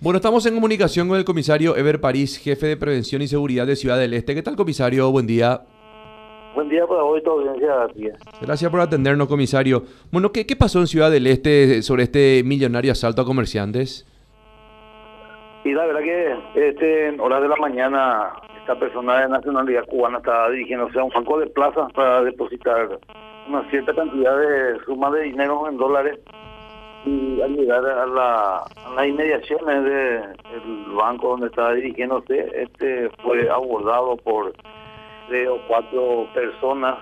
Bueno, estamos en comunicación con el comisario Ever París, jefe de Prevención y Seguridad de Ciudad del Este. ¿Qué tal, comisario? Buen día. Buen día para hoy, toda audiencia. Gracias por atendernos, comisario. Bueno, ¿qué, ¿qué pasó en Ciudad del Este sobre este millonario asalto a comerciantes? Y la verdad que este, en horas de la mañana esta persona de nacionalidad cubana estaba dirigiéndose a un banco de plaza para depositar una cierta cantidad de suma de dinero en dólares y al llegar a, la, las inmediaciones del banco donde estaba dirigiéndose, este fue abordado por tres o cuatro personas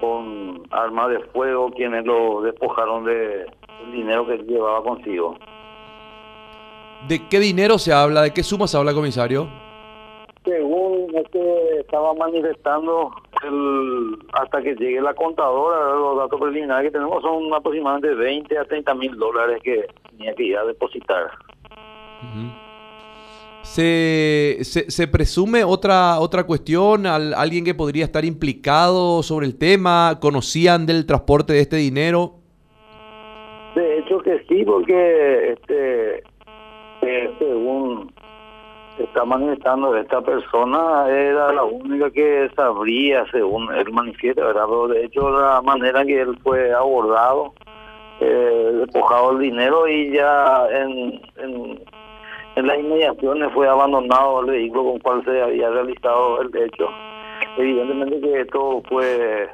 con armas de fuego quienes lo despojaron de el dinero que llevaba consigo. ¿De qué dinero se habla? ¿De qué suma se habla, comisario? Según este estaba manifestando el, hasta que llegue la contadora, los datos preliminares que tenemos son aproximadamente 20 a 30 mil dólares que tenía que ir a depositar. ¿Se, se, presume otra, otra cuestión? ¿Alguien que podría estar implicado sobre el tema? ¿Conocían del transporte de este dinero? De hecho que sí, porque este eh, según está manifestando esta persona era la única que sabría, según él manifiesta, ¿verdad? Pero de hecho la manera que él fue abordado, eh, despojado el dinero y ya en, en, las inmediaciones fue abandonado el vehículo con cual se había realizado el hecho. Evidentemente que esto fue,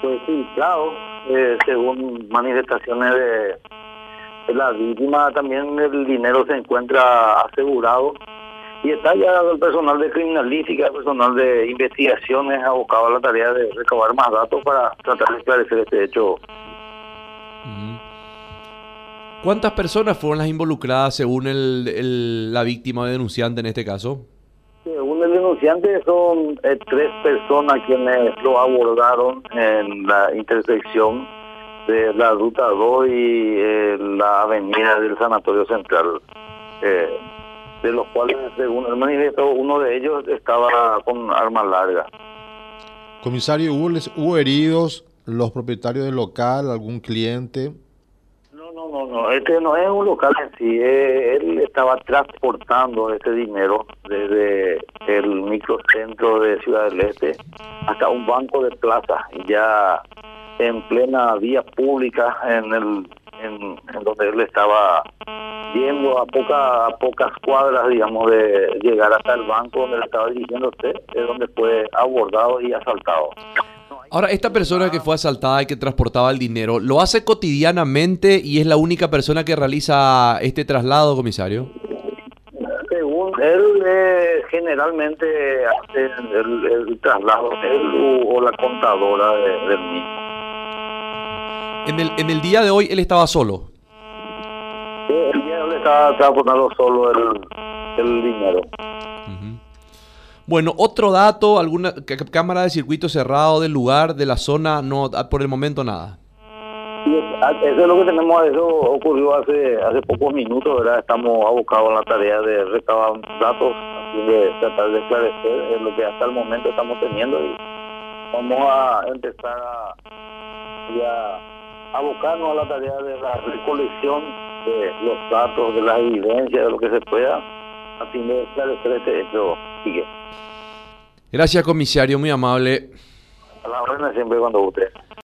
fue filtrado, eh, según manifestaciones de la víctima, también el dinero se encuentra asegurado y está ya el personal de criminalística, el personal de investigaciones abocado a la tarea de recabar más datos para tratar de esclarecer este hecho. ¿Cuántas personas fueron las involucradas según el, la víctima o denunciante en este caso? Según el denunciante son eh, tres personas quienes lo abordaron en la intersección de la ruta 2 y eh, la avenida del Sanatorio Central. Eh, de los cuales, según el manifiesto, uno de ellos estaba con arma larga. Comisario, ¿hubo, ¿hubo heridos los propietarios del local, algún cliente? No, no, no, no, este no es un local en sí, él estaba transportando este dinero desde el microcentro de Ciudad del Este hasta un banco de plaza, ya en plena vía pública en el en, donde él estaba viendo a, poca, a pocas cuadras, digamos, de llegar hasta el banco donde le estaba dirigiendo usted, es donde fue abordado y asaltado. Ahora, esta persona que fue asaltada y que transportaba el dinero, ¿lo hace cotidianamente y es la única persona que realiza este traslado, comisario? Según él, eh, generalmente hace el, traslado, él o, la contadora del mismo. En el, en el día de hoy él estaba solo. Sí, estaba transportando solo el, el dinero. Bueno, otro dato, alguna cámara de circuito cerrado del lugar, de la zona, no, ah, por el momento nada. Ah, eso es lo que tenemos, eso ocurrió hace hace pocos minutos, ¿verdad? Estamos abocados a la tarea de recabar datos, de tratar de esclarecer lo que hasta el momento estamos teniendo y vamos a empezar a, abocarnos a la tarea de la recolección de los datos, de la evidencia, de lo que se pueda, a fin de hecho. Sigue. Gracias, comisario, muy amable. A la orden siempre cuando usted.